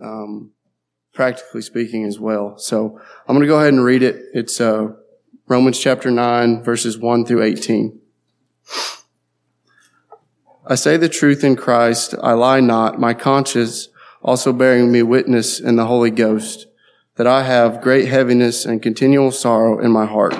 um, practically speaking as well. So I'm going to go ahead and read it. It's uh, Romans chapter 9, verses 1 through 18. I say the truth in Christ, I lie not, my conscience also bearing me witness in the Holy Ghost, that I have great heaviness and continual sorrow in my heart.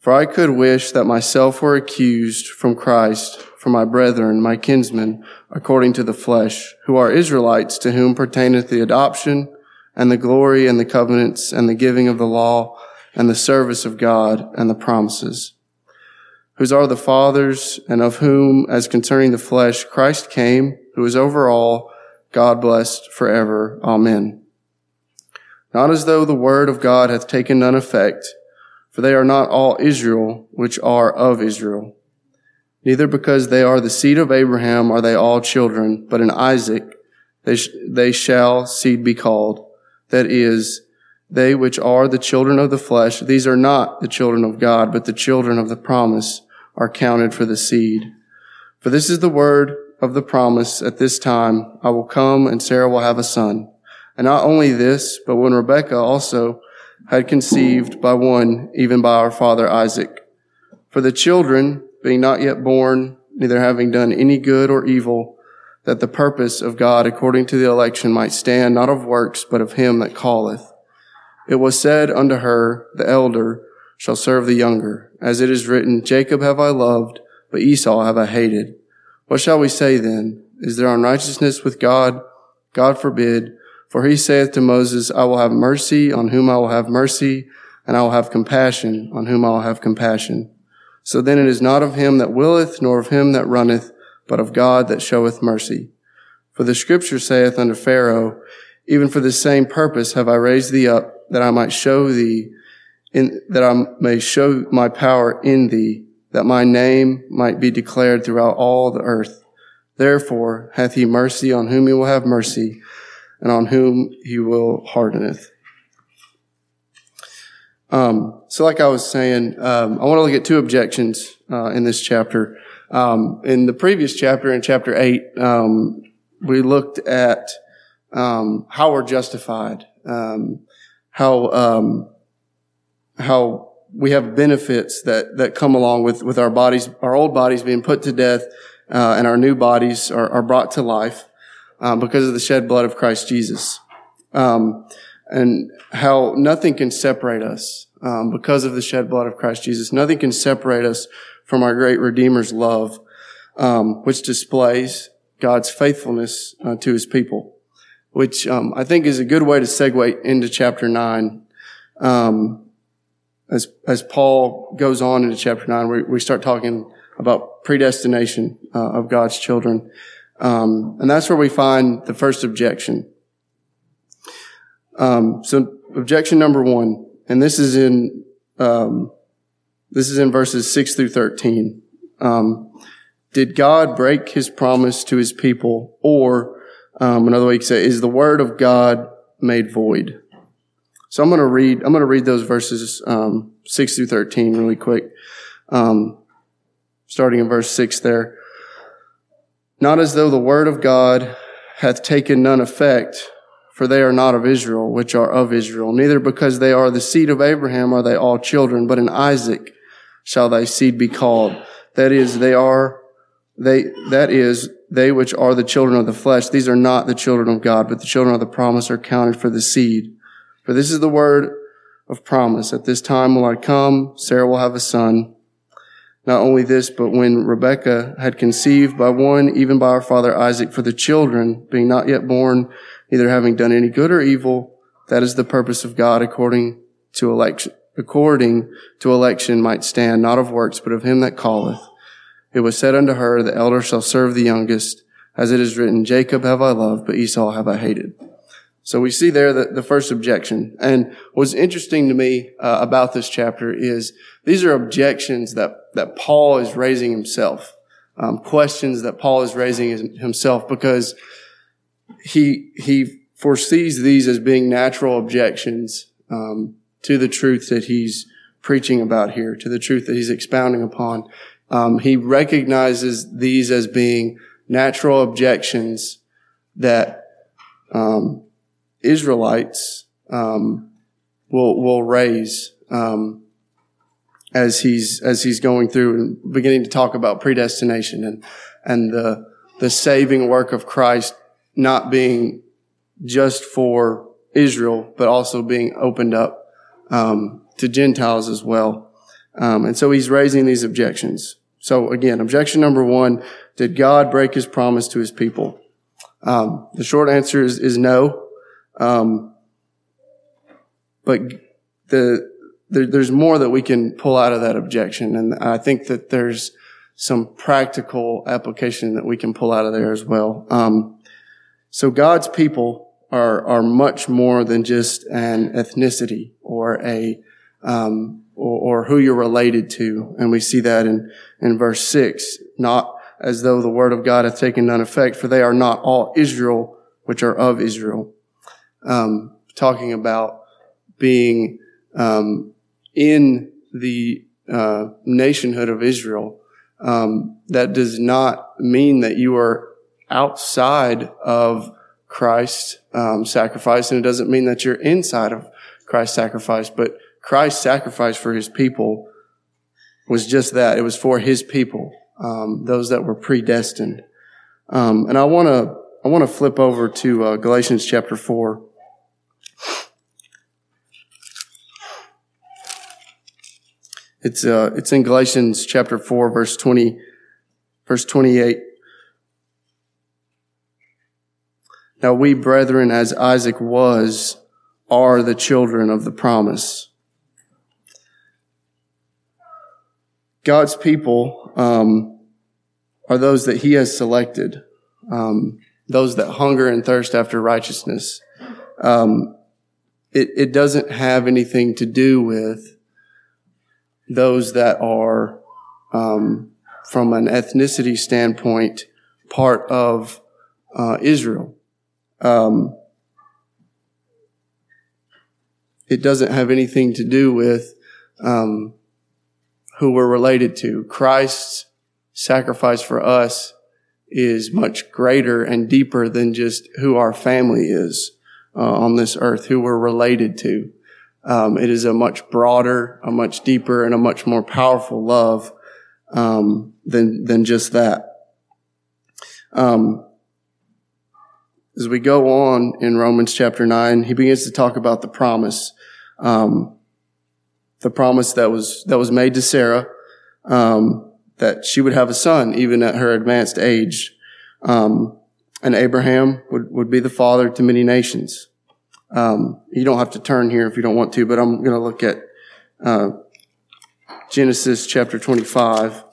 For I could wish that myself were accused from Christ for my brethren, my kinsmen, according to the flesh, who are Israelites, to whom pertaineth the adoption and the glory and the covenants and the giving of the law and the service of God and the promises, whose are the fathers and of whom, as concerning the flesh, Christ came, who is over all, God blessed forever. Amen. Not as though the word of God hath taken none effect, for they are not all Israel which are of Israel. Neither because they are the seed of Abraham are they all children, but in Isaac they, sh- they shall seed be called. That is, they which are the children of the flesh, these are not the children of God, but the children of the promise are counted for the seed. For this is the word of the promise at this time, I will come and Sarah will have a son. And not only this, but when Rebekah also had conceived by one, even by our father Isaac. For the children, being not yet born, neither having done any good or evil, that the purpose of God according to the election might stand not of works, but of him that calleth. It was said unto her, the elder shall serve the younger, as it is written, Jacob have I loved, but Esau have I hated. What shall we say then? Is there unrighteousness with God? God forbid. For he saith to Moses, I will have mercy on whom I will have mercy, and I will have compassion on whom I will have compassion. So then it is not of him that willeth, nor of him that runneth, but of God that showeth mercy. For the scripture saith unto Pharaoh, even for the same purpose have I raised thee up, that I might show thee, in, that I may show my power in thee, that my name might be declared throughout all the earth. Therefore hath he mercy on whom he will have mercy, and on whom he will hardeneth. Um, so, like I was saying, um, I want to look at two objections uh, in this chapter. Um, in the previous chapter, in chapter eight, um, we looked at um, how we're justified, um, how how we have benefits that that come along with with our bodies, our old bodies being put to death, uh, and our new bodies are, are brought to life because of the shed blood of Christ Jesus. Um, and how nothing can separate us um, because of the shed blood of Christ Jesus. Nothing can separate us from our great Redeemer's love, um, which displays God's faithfulness uh, to His people, which um, I think is a good way to segue into chapter nine. Um, as as Paul goes on into chapter nine, we, we start talking about predestination uh, of God's children, um, and that's where we find the first objection. Um, so objection number one, and this is in um, this is in verses six through thirteen. Um, did God break His promise to His people, or um, another way you could say, is the word of God made void? So I'm going to read. I'm going to read those verses um, six through thirteen really quick, um, starting in verse six. There, not as though the word of God hath taken none effect for they are not of Israel, which are of Israel. Neither because they are the seed of Abraham are they all children, but in Isaac shall thy seed be called. That is, they are, they, that is, they which are the children of the flesh. These are not the children of God, but the children of the promise are counted for the seed. For this is the word of promise. At this time will I come, Sarah will have a son. Not only this, but when Rebekah had conceived by one, even by our father Isaac, for the children, being not yet born, neither having done any good or evil. That is the purpose of God according to election, according to election might stand, not of works, but of him that calleth. It was said unto her, the elder shall serve the youngest, as it is written, Jacob have I loved, but Esau have I hated. So we see there the, the first objection. And what's interesting to me uh, about this chapter is these are objections that, that Paul is raising himself, um, questions that Paul is raising himself because he he foresees these as being natural objections um, to the truth that he's preaching about here, to the truth that he's expounding upon. Um, he recognizes these as being natural objections that um, Israelites um, will will raise um, as he's as he's going through and beginning to talk about predestination and and the the saving work of Christ not being just for Israel, but also being opened up um, to Gentiles as well. Um, and so he's raising these objections. So again, objection number one: Did God break His promise to His people? Um, the short answer is, is no. Um, but the there, there's more that we can pull out of that objection, and I think that there's some practical application that we can pull out of there as well. Um, so God's people are are much more than just an ethnicity or a um, or, or, who you're related to, and we see that in in verse six. Not as though the word of God hath taken none effect, for they are not all Israel which are of Israel. Um, talking about being um, in the uh, nationhood of Israel, um, that does not mean that you are outside of Christ's um, sacrifice, and it doesn't mean that you're inside of Christ's sacrifice. But Christ's sacrifice for His people was just that; it was for His people, um, those that were predestined. Um, and I want to I want to flip over to uh, Galatians chapter four. It's uh, it's in Galatians chapter four, verse twenty, verse twenty-eight. Now we, brethren, as Isaac was, are the children of the promise. God's people um, are those that He has selected, um, those that hunger and thirst after righteousness. Um, it, it doesn't have anything to do with those that are, um, from an ethnicity standpoint, part of uh, Israel. Um, it doesn't have anything to do with um, who we're related to. Christ's sacrifice for us is much greater and deeper than just who our family is uh, on this earth, who we're related to. Um, it is a much broader, a much deeper, and a much more powerful love um, than than just that. Um, as we go on in Romans chapter nine, he begins to talk about the promise, um, the promise that was that was made to Sarah um, that she would have a son even at her advanced age, um, and Abraham would would be the father to many nations. Um, you don't have to turn here if you don't want to, but I'm going to look at uh, Genesis chapter 25.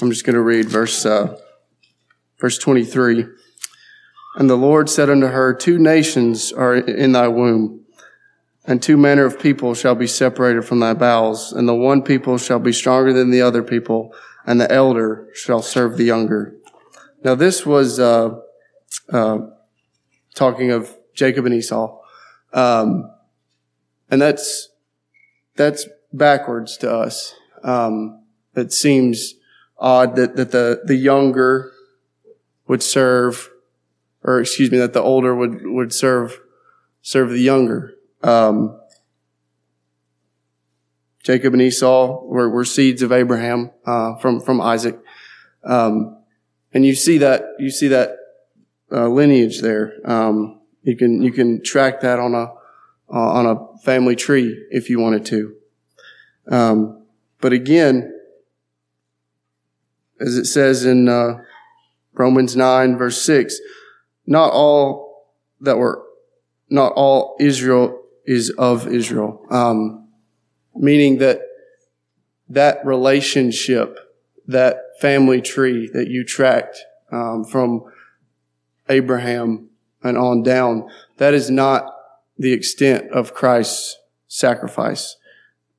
I'm just going to read verse uh, verse 23. And the Lord said unto her, Two nations are in thy womb and two manner of people shall be separated from thy bowels, and the one people shall be stronger than the other people, and the elder shall serve the younger. Now this was uh, uh, talking of Jacob and Esau, um, and that's that's backwards to us. Um, it seems odd that that the the younger would serve, or excuse me, that the older would would serve serve the younger. Um, Jacob and Esau were, were seeds of Abraham uh, from from Isaac, um, and you see that you see that uh, lineage there. Um, you can you can track that on a uh, on a family tree if you wanted to. Um, but again, as it says in uh, Romans nine verse six, not all that were not all Israel is of Israel. Um, meaning that that relationship, that family tree that you tracked um, from Abraham and on down, that is not the extent of Christ's sacrifice.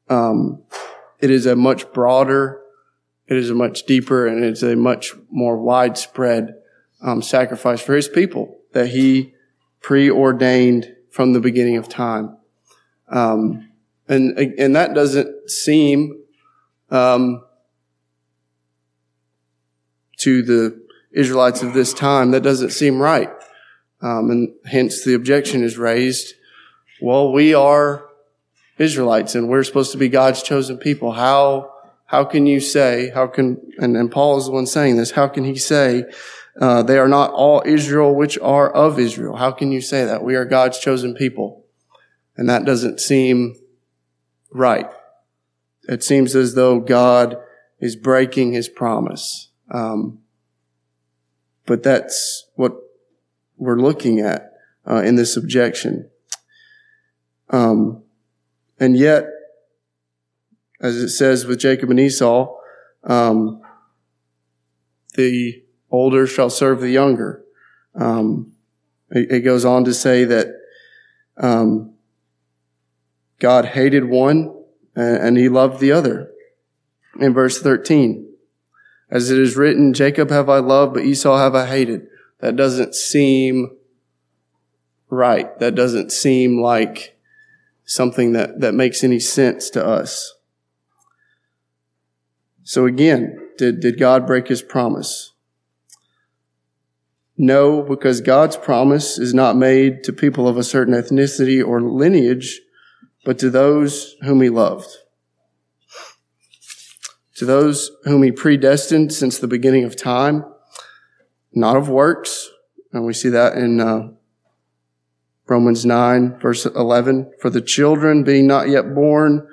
Um, it is a much broader, it is a much deeper, and it's a much more widespread um, sacrifice for His people that He preordained from the beginning of time. Um, and, and that doesn't seem, um, to the Israelites of this time, that doesn't seem right. Um, and hence the objection is raised. Well, we are Israelites and we're supposed to be God's chosen people. How, how can you say, how can, and, and Paul is the one saying this, how can he say, uh, they are not all Israel which are of Israel? How can you say that? We are God's chosen people. And that doesn't seem right. It seems as though God is breaking his promise. Um, but that's what we're looking at uh, in this objection. Um, and yet, as it says with Jacob and Esau, um, the older shall serve the younger. Um, it, it, goes on to say that um, God hated one and, and he loved the other. In verse 13, as it is written, Jacob have I loved, but Esau have I hated. That doesn't seem right. That doesn't seem like something that, that makes any sense to us. So again, did, did God break his promise? No, because God's promise is not made to people of a certain ethnicity or lineage, but to those whom he loved to those whom he predestined since the beginning of time, not of works. And we see that in uh, Romans 9, verse 11. For the children being not yet born,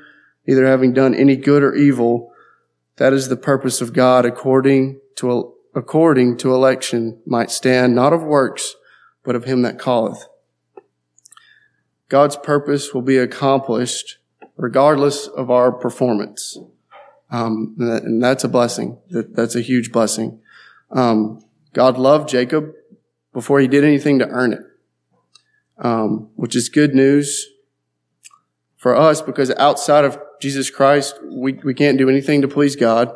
either having done any good or evil, that is the purpose of God according to, according to election might stand, not of works, but of him that calleth. God's purpose will be accomplished regardless of our performance. Um, and that's a blessing. That, that's a huge blessing. Um, God loved Jacob before he did anything to earn it, um, which is good news for us because outside of Jesus Christ, we, we can't do anything to please God.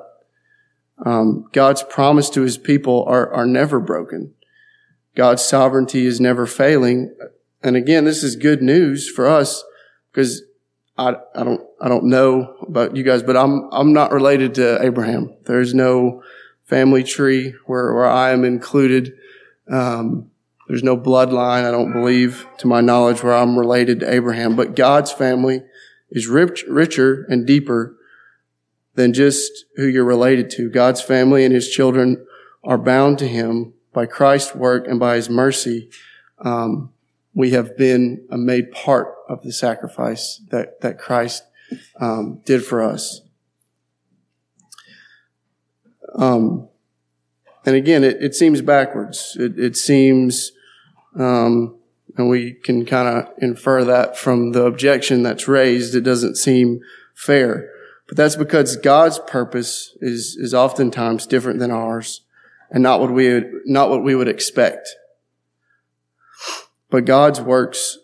Um, God's promise to his people are, are never broken. God's sovereignty is never failing. And again, this is good news for us because I, I don't, I don't know about you guys, but I'm, I'm not related to Abraham. There's no family tree where, where I am included. Um, there's no bloodline, I don't believe, to my knowledge, where I'm related to Abraham. But God's family is rich, richer and deeper than just who you're related to. God's family and his children are bound to him by Christ's work and by his mercy. Um, we have been made part of the sacrifice that, that Christ um, did for us. Um, and again, it, it, seems backwards. It, it seems, um, and we can kind of infer that from the objection that's raised. It doesn't seem fair, but that's because God's purpose is is oftentimes different than ours, and not what we would, not what we would expect. But God's works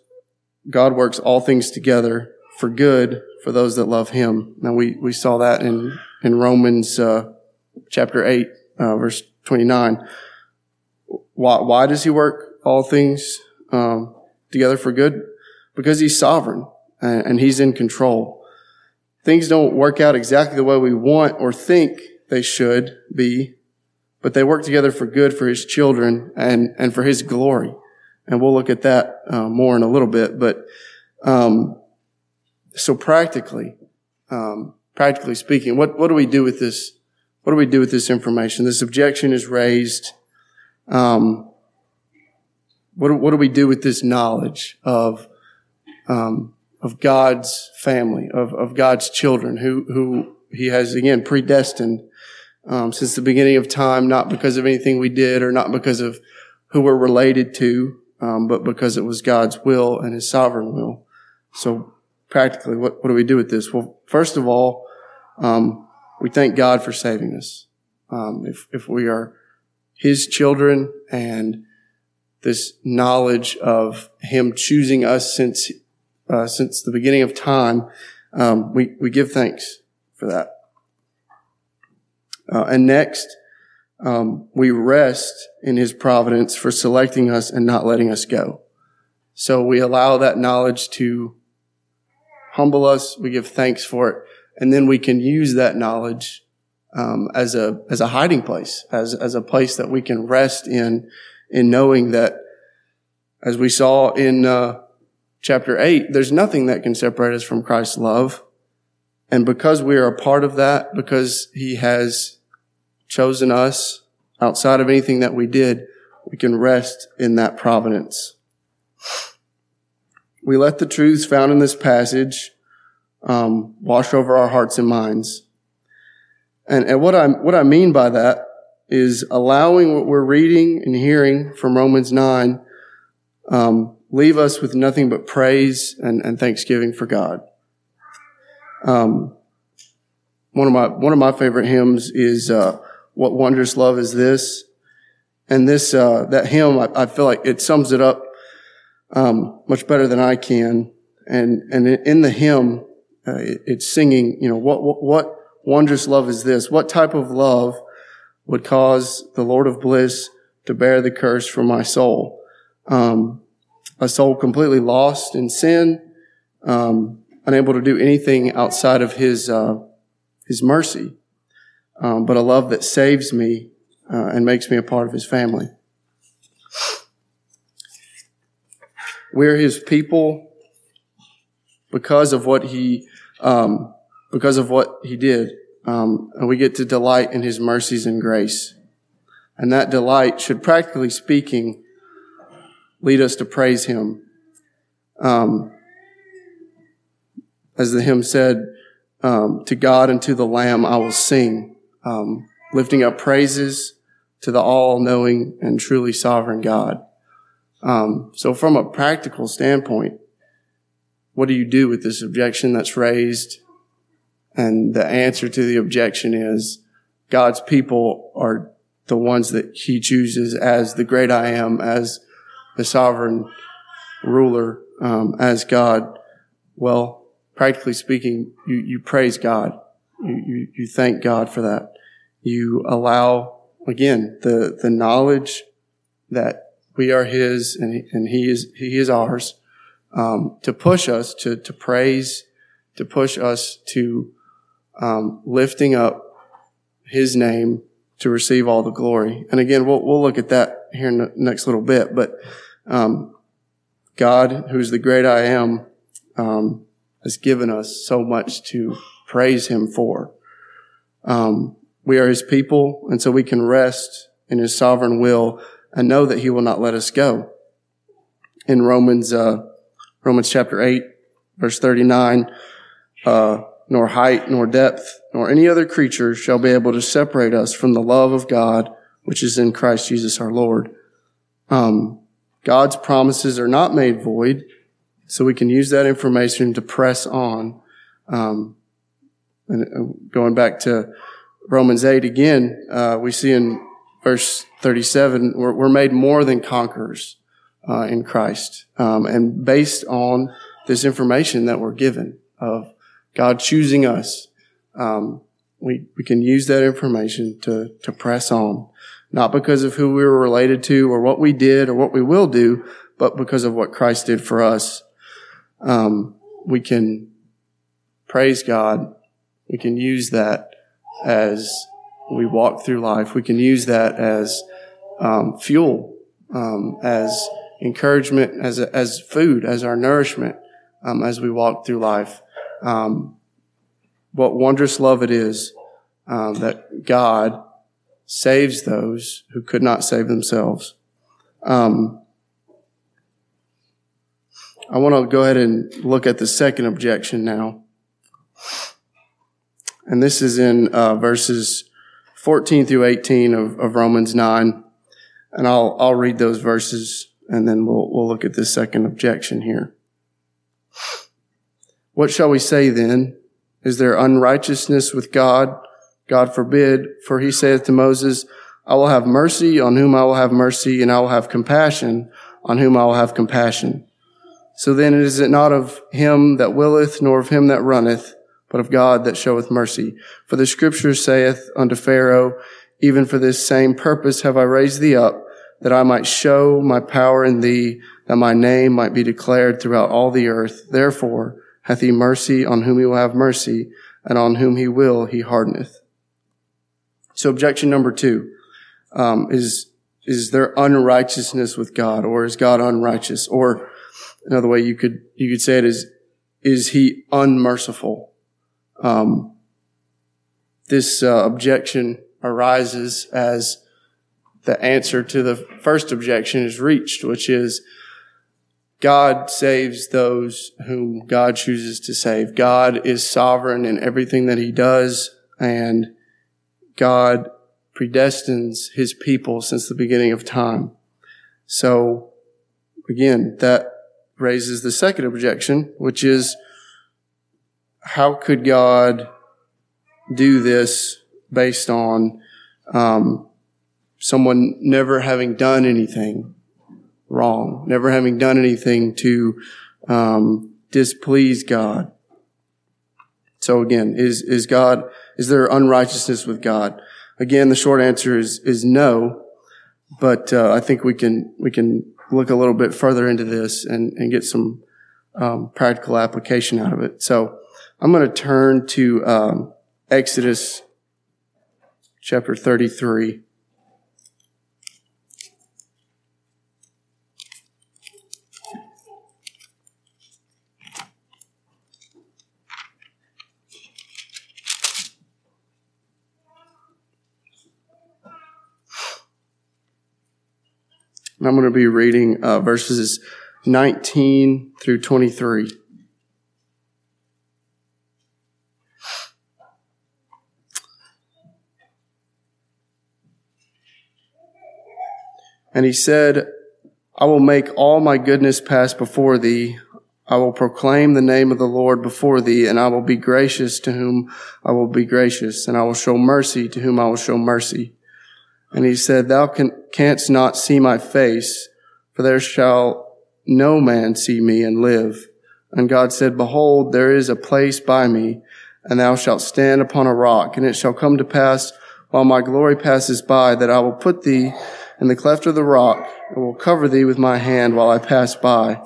God works all things together for good for those that love Him. Now we, we saw that in, in Romans, uh, chapter 8, uh, verse 29. Why, why does He work all things, um, together for good? Because He's sovereign and, and He's in control. Things don't work out exactly the way we want or think they should be, but they work together for good for His children and, and for His glory and we'll look at that uh, more in a little bit. But um, so practically, um, practically speaking, what what do we do with this? What do we do with this information? This objection is raised. Um, what what do we do with this knowledge of um, of God's family, of of God's children, who who He has again predestined um, since the beginning of time, not because of anything we did or not because of who we're related to, um, but because it was God's will and His sovereign will. So practically, what, what do we do with this? Well, first of all, um, we thank God for saving us. Um, if if we are His children and this knowledge of Him choosing us since uh, since the beginning of time, um, we we give thanks for that. Uh, and next, um, we rest in his providence for selecting us and not letting us go. So we allow that knowledge to humble us. We give thanks for it. And then we can use that knowledge um, as a as a hiding place, as as a place that we can rest in, in knowing that, as we saw in uh, chapter eight, there's nothing that can separate us from Christ's love, and because we are a part of that, because He has chosen us outside of anything that we did, we can rest in that providence. We let the truths found in this passage um, wash over our hearts and minds. And, and what I what I mean by that is allowing what we're reading and hearing from Romans nine um, leave us with nothing but praise and, and thanksgiving for God. Um, one of my one of my favorite hymns is uh, "What Wondrous Love Is This," and this uh, that hymn I, I, feel like it sums it up um, much better than I can. And and in the hymn, uh, it, it's singing, you know, what, what, what wondrous love is this? What type of love would cause the Lord of bliss to bear the curse for my soul? Um, a soul completely lost in sin, um, unable to do anything outside of His uh, His mercy, um, but a love that saves me uh, and makes me a part of His family. We're His people because of what He um, because of what he did. Um, and we get to delight in his mercies and grace. And that delight should, practically speaking, lead us to praise him. Um, as the hymn said, um, to God and to the Lamb I will sing, um, lifting up praises to the all-knowing and truly sovereign God. Um, so from a practical standpoint, what do you do with this objection that's raised? And the answer to the objection is God's people are the ones that he chooses as the great I am, as the sovereign ruler, um, as God. Well, practically speaking, you, you praise God. You, you, you thank God for that. You allow, again, the, the knowledge that we are his and he, and he is, he is ours um, to push us to, to praise, to push us to um, lifting up His name to receive all the glory. And again, we'll, we'll look at that here in the next little bit. But um, God, who's the great I am, um, has given us so much to praise Him for. Um, we are His people, and so we can rest in His sovereign will and know that He will not let us go. In Romans uh, Romans chapter 8, verse 39, uh, nor height, nor depth, nor any other creature shall be able to separate us from the love of God, which is in Christ Jesus our Lord. Um, God's promises are not made void, so we can use that information to press on. Um, and uh, going back to Romans 8 again, uh, we see in verse 37, we're, we're made more than conquerors uh, in Christ, um, and based on this information that we're given of God choosing us, um, we we can use that information to to press on, not because of who we were related to or what we did or what we will do, but because of what Christ did for us. Um, we can praise God. We can use that as we walk through life. We can use that as um, fuel, um, as encouragement as, as food, as our nourishment, um, as we walk through life. Um, what wondrous love it is um, that God saves those who could not save themselves. Um, I want to go ahead and look at the second objection now. And this is in uh, verses 14 through 18 of, of Romans 9. And I'll, I'll read those verses and then we'll, we'll look at this second objection here. What shall we say then? Is there unrighteousness with God? God forbid, for he saith to Moses, I will have mercy on whom I will have mercy, and I will have compassion on whom I will have compassion. So then is it not of him that willeth, nor of him that runneth, but of God that showeth mercy. For the scripture saith unto Pharaoh, even for this same purpose have I raised thee up, that I might show my power in thee, that my name might be declared throughout all the earth. Therefore hath he mercy on whom he will have mercy, and on whom he will he hardeneth. So objection number two um, is is there unrighteousness with God, or is God unrighteous? Or another way you could you could say it is is he unmerciful? Um, this uh, objection arises as the answer to the first objection is reached, which is God saves those whom God chooses to save. God is sovereign in everything that he does, and God predestines his people since the beginning of time. So, again, that raises the second objection, which is how could God do this based on um, someone never having done anything wrong, never having done anything to um, displease God. So again, is is God is there unrighteousness with God? Again, the short answer is is no, but uh, I think we can we can look a little bit further into this and, and get some um, practical application out of it. So I'm going to turn to um, Exodus chapter 33. And I'm going to be reading uh, verses 19 through 23. And he said, I will make all my goodness pass before thee. I will proclaim the name of the Lord before thee, and I will be gracious to whom I will be gracious, and I will show mercy to whom I will show mercy. And he said, Thou can, canst not see my face, for there shall no man see me and live. And God said, Behold, there is a place by me, and thou shalt stand upon a rock. And it shall come to pass, while my glory passes by, that I will put thee in the cleft of the rock, and will cover thee with my hand while I pass by.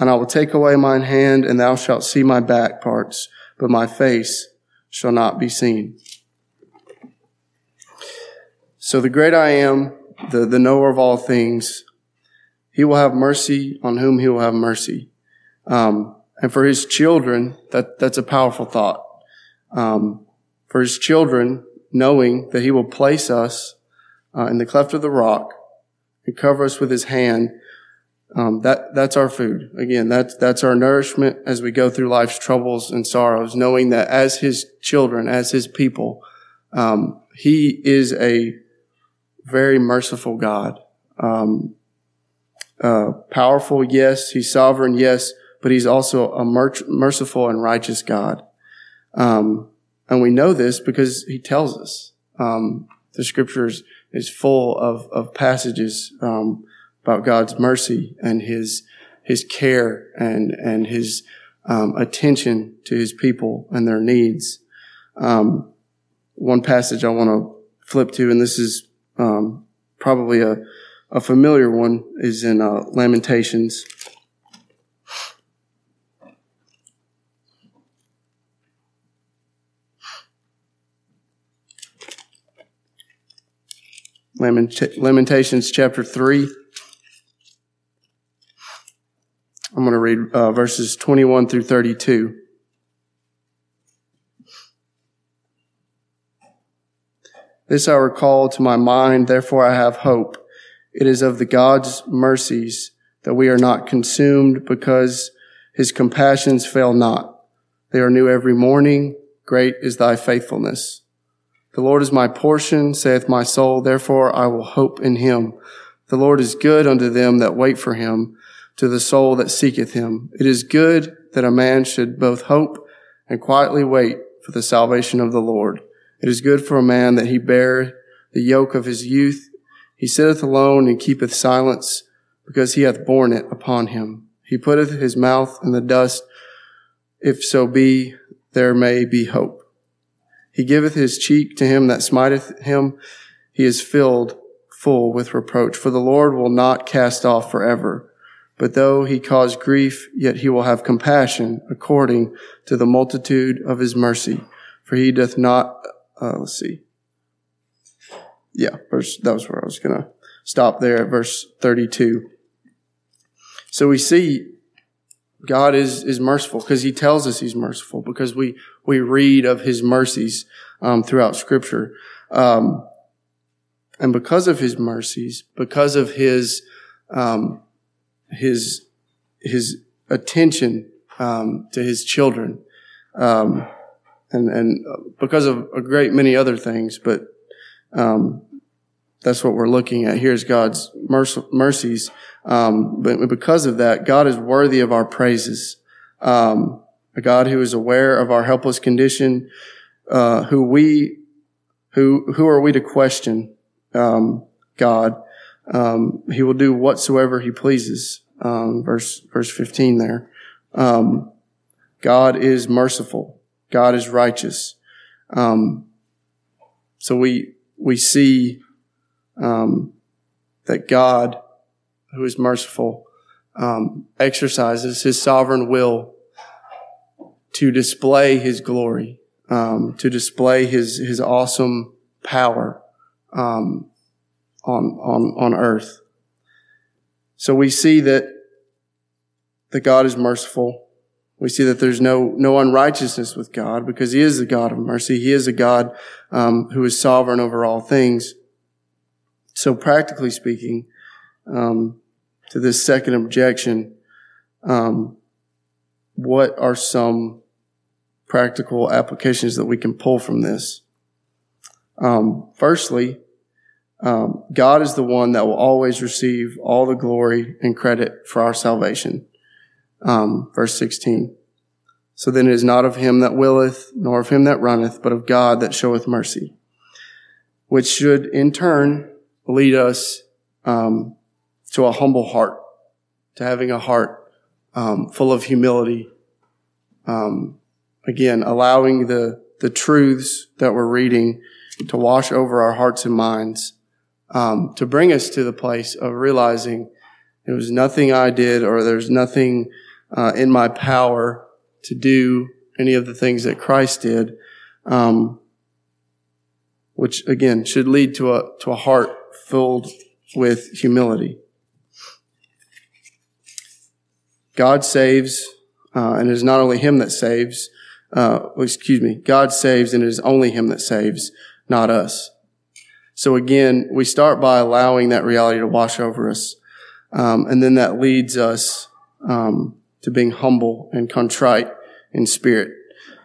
And I will take away mine hand, and thou shalt see my back parts, but my face shall not be seen. So the great I am, the, the knower of all things, he will have mercy on whom he will have mercy. Um, and for his children, that, that's a powerful thought. Um, for his children, knowing that he will place us uh, in the cleft of the rock and cover us with his hand, um, that that's our food. Again, that's that's our nourishment as we go through life's troubles and sorrows. Knowing that as his children, as his people, um, he is a very merciful God. Um, uh, powerful, yes. He's sovereign, yes. But he's also a mer- merciful and righteous God. Um, and we know this because he tells us. Um, the scriptures is full of, of passages um, about God's mercy and his his care and and his um, attention to his people and their needs. Um, one passage I want to flip to, and this is um, probably a, a familiar one is in uh, Lamentations. Lamentations chapter 3. I'm going to read uh, verses 21 through 32. This I recall to my mind, therefore I have hope. It is of the God's mercies that we are not consumed because his compassions fail not. They are new every morning. Great is thy faithfulness. The Lord is my portion, saith my soul. Therefore I will hope in him. The Lord is good unto them that wait for him, to the soul that seeketh him. It is good that a man should both hope and quietly wait for the salvation of the Lord. It is good for a man that he bear the yoke of his youth. He sitteth alone and keepeth silence because he hath borne it upon him. He putteth his mouth in the dust. If so be, there may be hope. He giveth his cheek to him that smiteth him. He is filled full with reproach. For the Lord will not cast off forever. But though he cause grief, yet he will have compassion according to the multitude of his mercy. For he doth not, uh, let's see. Yeah, verse, that was where I was going to stop there at verse 32. So we see God is, is merciful because he tells us he's merciful because we, we read of his mercies, um, throughout scripture. Um, and because of his mercies, because of his, um, his his attention um, to his children, um, and and because of a great many other things, but um, that's what we're looking at. Here's God's mercies, um, but because of that, God is worthy of our praises. Um, a God who is aware of our helpless condition, uh, who we who who are we to question um, God? Um, he will do whatsoever he pleases. Um, verse verse fifteen there. Um, God is merciful. God is righteous. Um, so we we see um, that God, who is merciful, um, exercises His sovereign will to display His glory, um, to display His His awesome power. Um, on, on, on earth. So we see that, that God is merciful. We see that there's no, no unrighteousness with God because He is a God of mercy. He is a God, um, who is sovereign over all things. So practically speaking, um, to this second objection, um, what are some practical applications that we can pull from this? Um, firstly, um, God is the one that will always receive all the glory and credit for our salvation. Um, verse 16. So then it is not of him that willeth, nor of him that runneth, but of God that showeth mercy, which should in turn lead us um, to a humble heart, to having a heart um, full of humility. Um, again, allowing the the truths that we're reading to wash over our hearts and minds um, to bring us to the place of realizing there was nothing I did or there's nothing uh, in my power to do any of the things that Christ did, um, which again should lead to a to a heart filled with humility. God saves, uh, and it is not only Him that saves. Uh, excuse me, God saves, and it is only Him that saves, not us. So again, we start by allowing that reality to wash over us. Um, and then that leads us um, to being humble and contrite in spirit.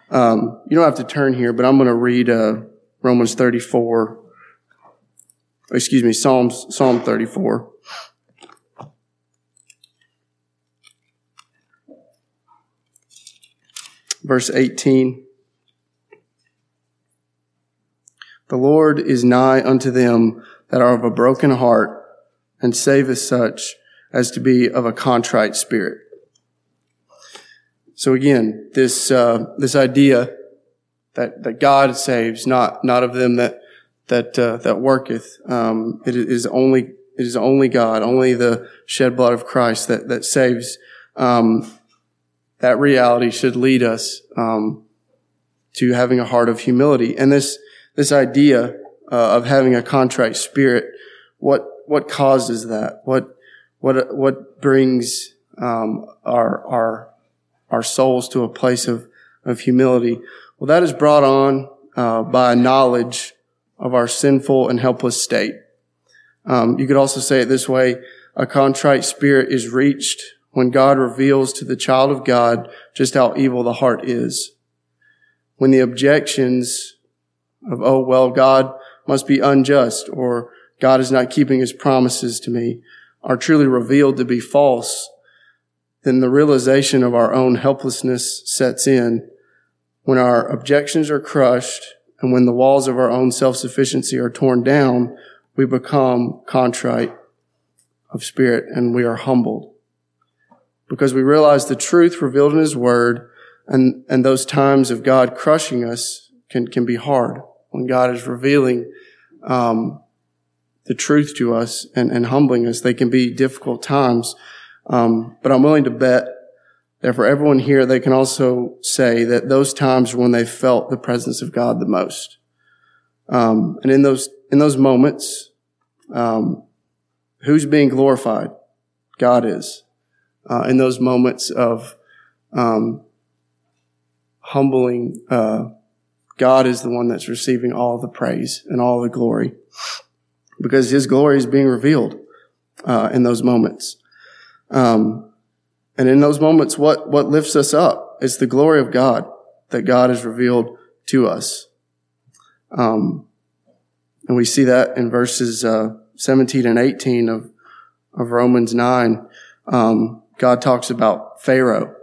Um, you don't have to turn here, but I'm going to read uh, Romans 34. Excuse me, Psalms Psalm 34. Verse 18. The Lord is nigh unto them that are of a broken heart and saveth such as to be of a contrite spirit. So again, this, uh, this idea that, that God saves, not, not of them that, that, uh, that worketh. Um, it is only, it is only God, only the shed blood of Christ that, that saves. Um, that reality should lead us, um, to having a heart of humility. And this, this idea uh, of having a contrite spirit. What what causes that? What what what brings um, our our our souls to a place of of humility? Well, that is brought on uh, by knowledge of our sinful and helpless state. Um, you could also say it this way: a contrite spirit is reached when God reveals to the child of God just how evil the heart is. When the objections of, oh, well, God must be unjust or God is not keeping his promises to me are truly revealed to be false, then the realization of our own helplessness sets in when our objections are crushed and when the walls of our own self-sufficiency are torn down, we become contrite of spirit and we are humbled because we realize the truth revealed in his word and, and those times of God crushing us can, can be hard when God is revealing um, the truth to us and, and, humbling us. They can be difficult times, Um, but I'm willing to bet that for everyone here, they can also say that those times when they felt the presence of God the most. Um, and in those, in those moments, um, who's being glorified? God is. Uh, in those moments of, um, humbling, uh, God is the one that's receiving all the praise and all the glory because his glory is being revealed, uh, in those moments. Um, and in those moments, what, what lifts us up is the glory of God that God has revealed to us. Um, and we see that in verses uh, 17 and 18 of, of Romans 9. Um, God talks about Pharaoh,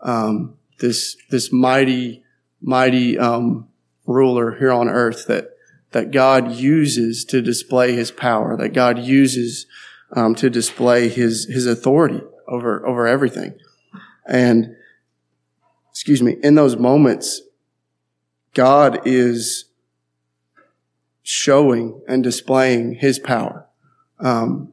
um, this, this mighty, mighty um, ruler here on earth that, that God uses to display his power, that God uses um, to display his, his authority over, over everything. And, excuse me, in those moments, God is showing and displaying his power. Um,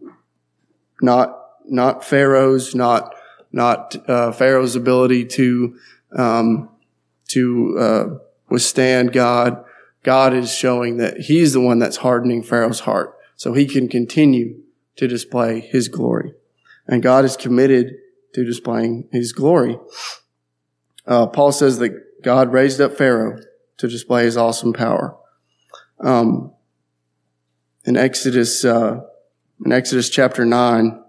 not, not Pharaoh's, not, not, uh, Pharaoh's ability to, um, to, uh, withstand God. God is showing that he's the one that's hardening Pharaoh's heart so he can continue to display his glory. And God is committed to displaying his glory. Uh, Paul says that God raised up Pharaoh to display his awesome power. Um, in Exodus, uh, in Exodus chapter 9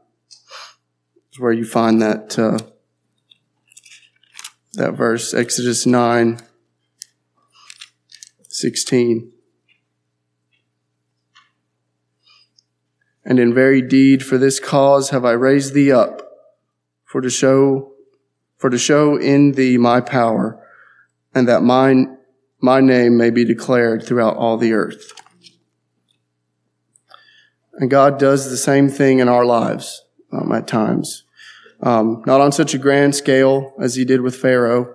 is where you find that, uh, that verse, Exodus 9, 16. And in very deed for this cause have I raised thee up, for to show, for to show in thee my power, and that mine, my name may be declared throughout all the earth. And God does the same thing in our lives um, at times. Um, not on such a grand scale as he did with Pharaoh,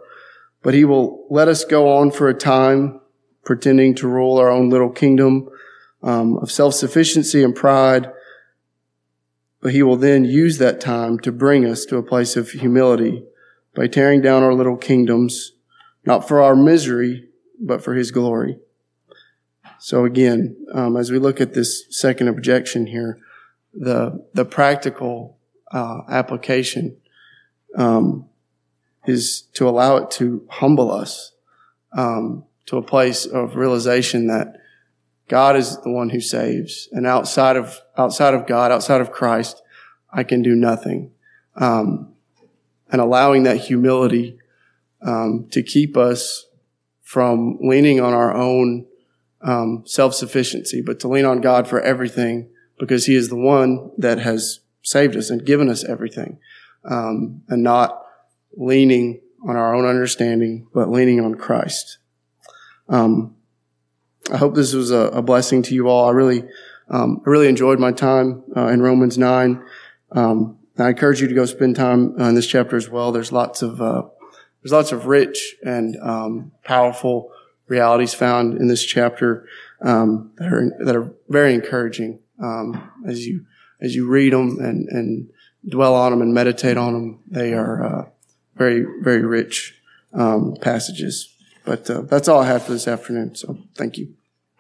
but he will let us go on for a time pretending to rule our own little kingdom um, of self-sufficiency and pride. But he will then use that time to bring us to a place of humility by tearing down our little kingdoms, not for our misery, but for his glory. So again, um, as we look at this second objection here, the the practical uh, application um, is to allow it to humble us um, to a place of realization that God is the one who saves, and outside of outside of God, outside of Christ, I can do nothing. Um, and allowing that humility um, to keep us from leaning on our own um, self sufficiency, but to lean on God for everything because He is the one that has saved us and given us everything, um, and not leaning on our own understanding, but leaning on Christ. Um, I hope this was a, a, blessing to you all. I really, um, I really enjoyed my time uh, in Romans nine. Um, I encourage you to go spend time uh, in this chapter as well. There's lots of uh, there's lots of rich and um, powerful realities found in this chapter um, that are that are very encouraging um, as you as you read them and and dwell on them and meditate on them. They are uh, very very rich passages. But uh, that's all I have for this afternoon. So thank you.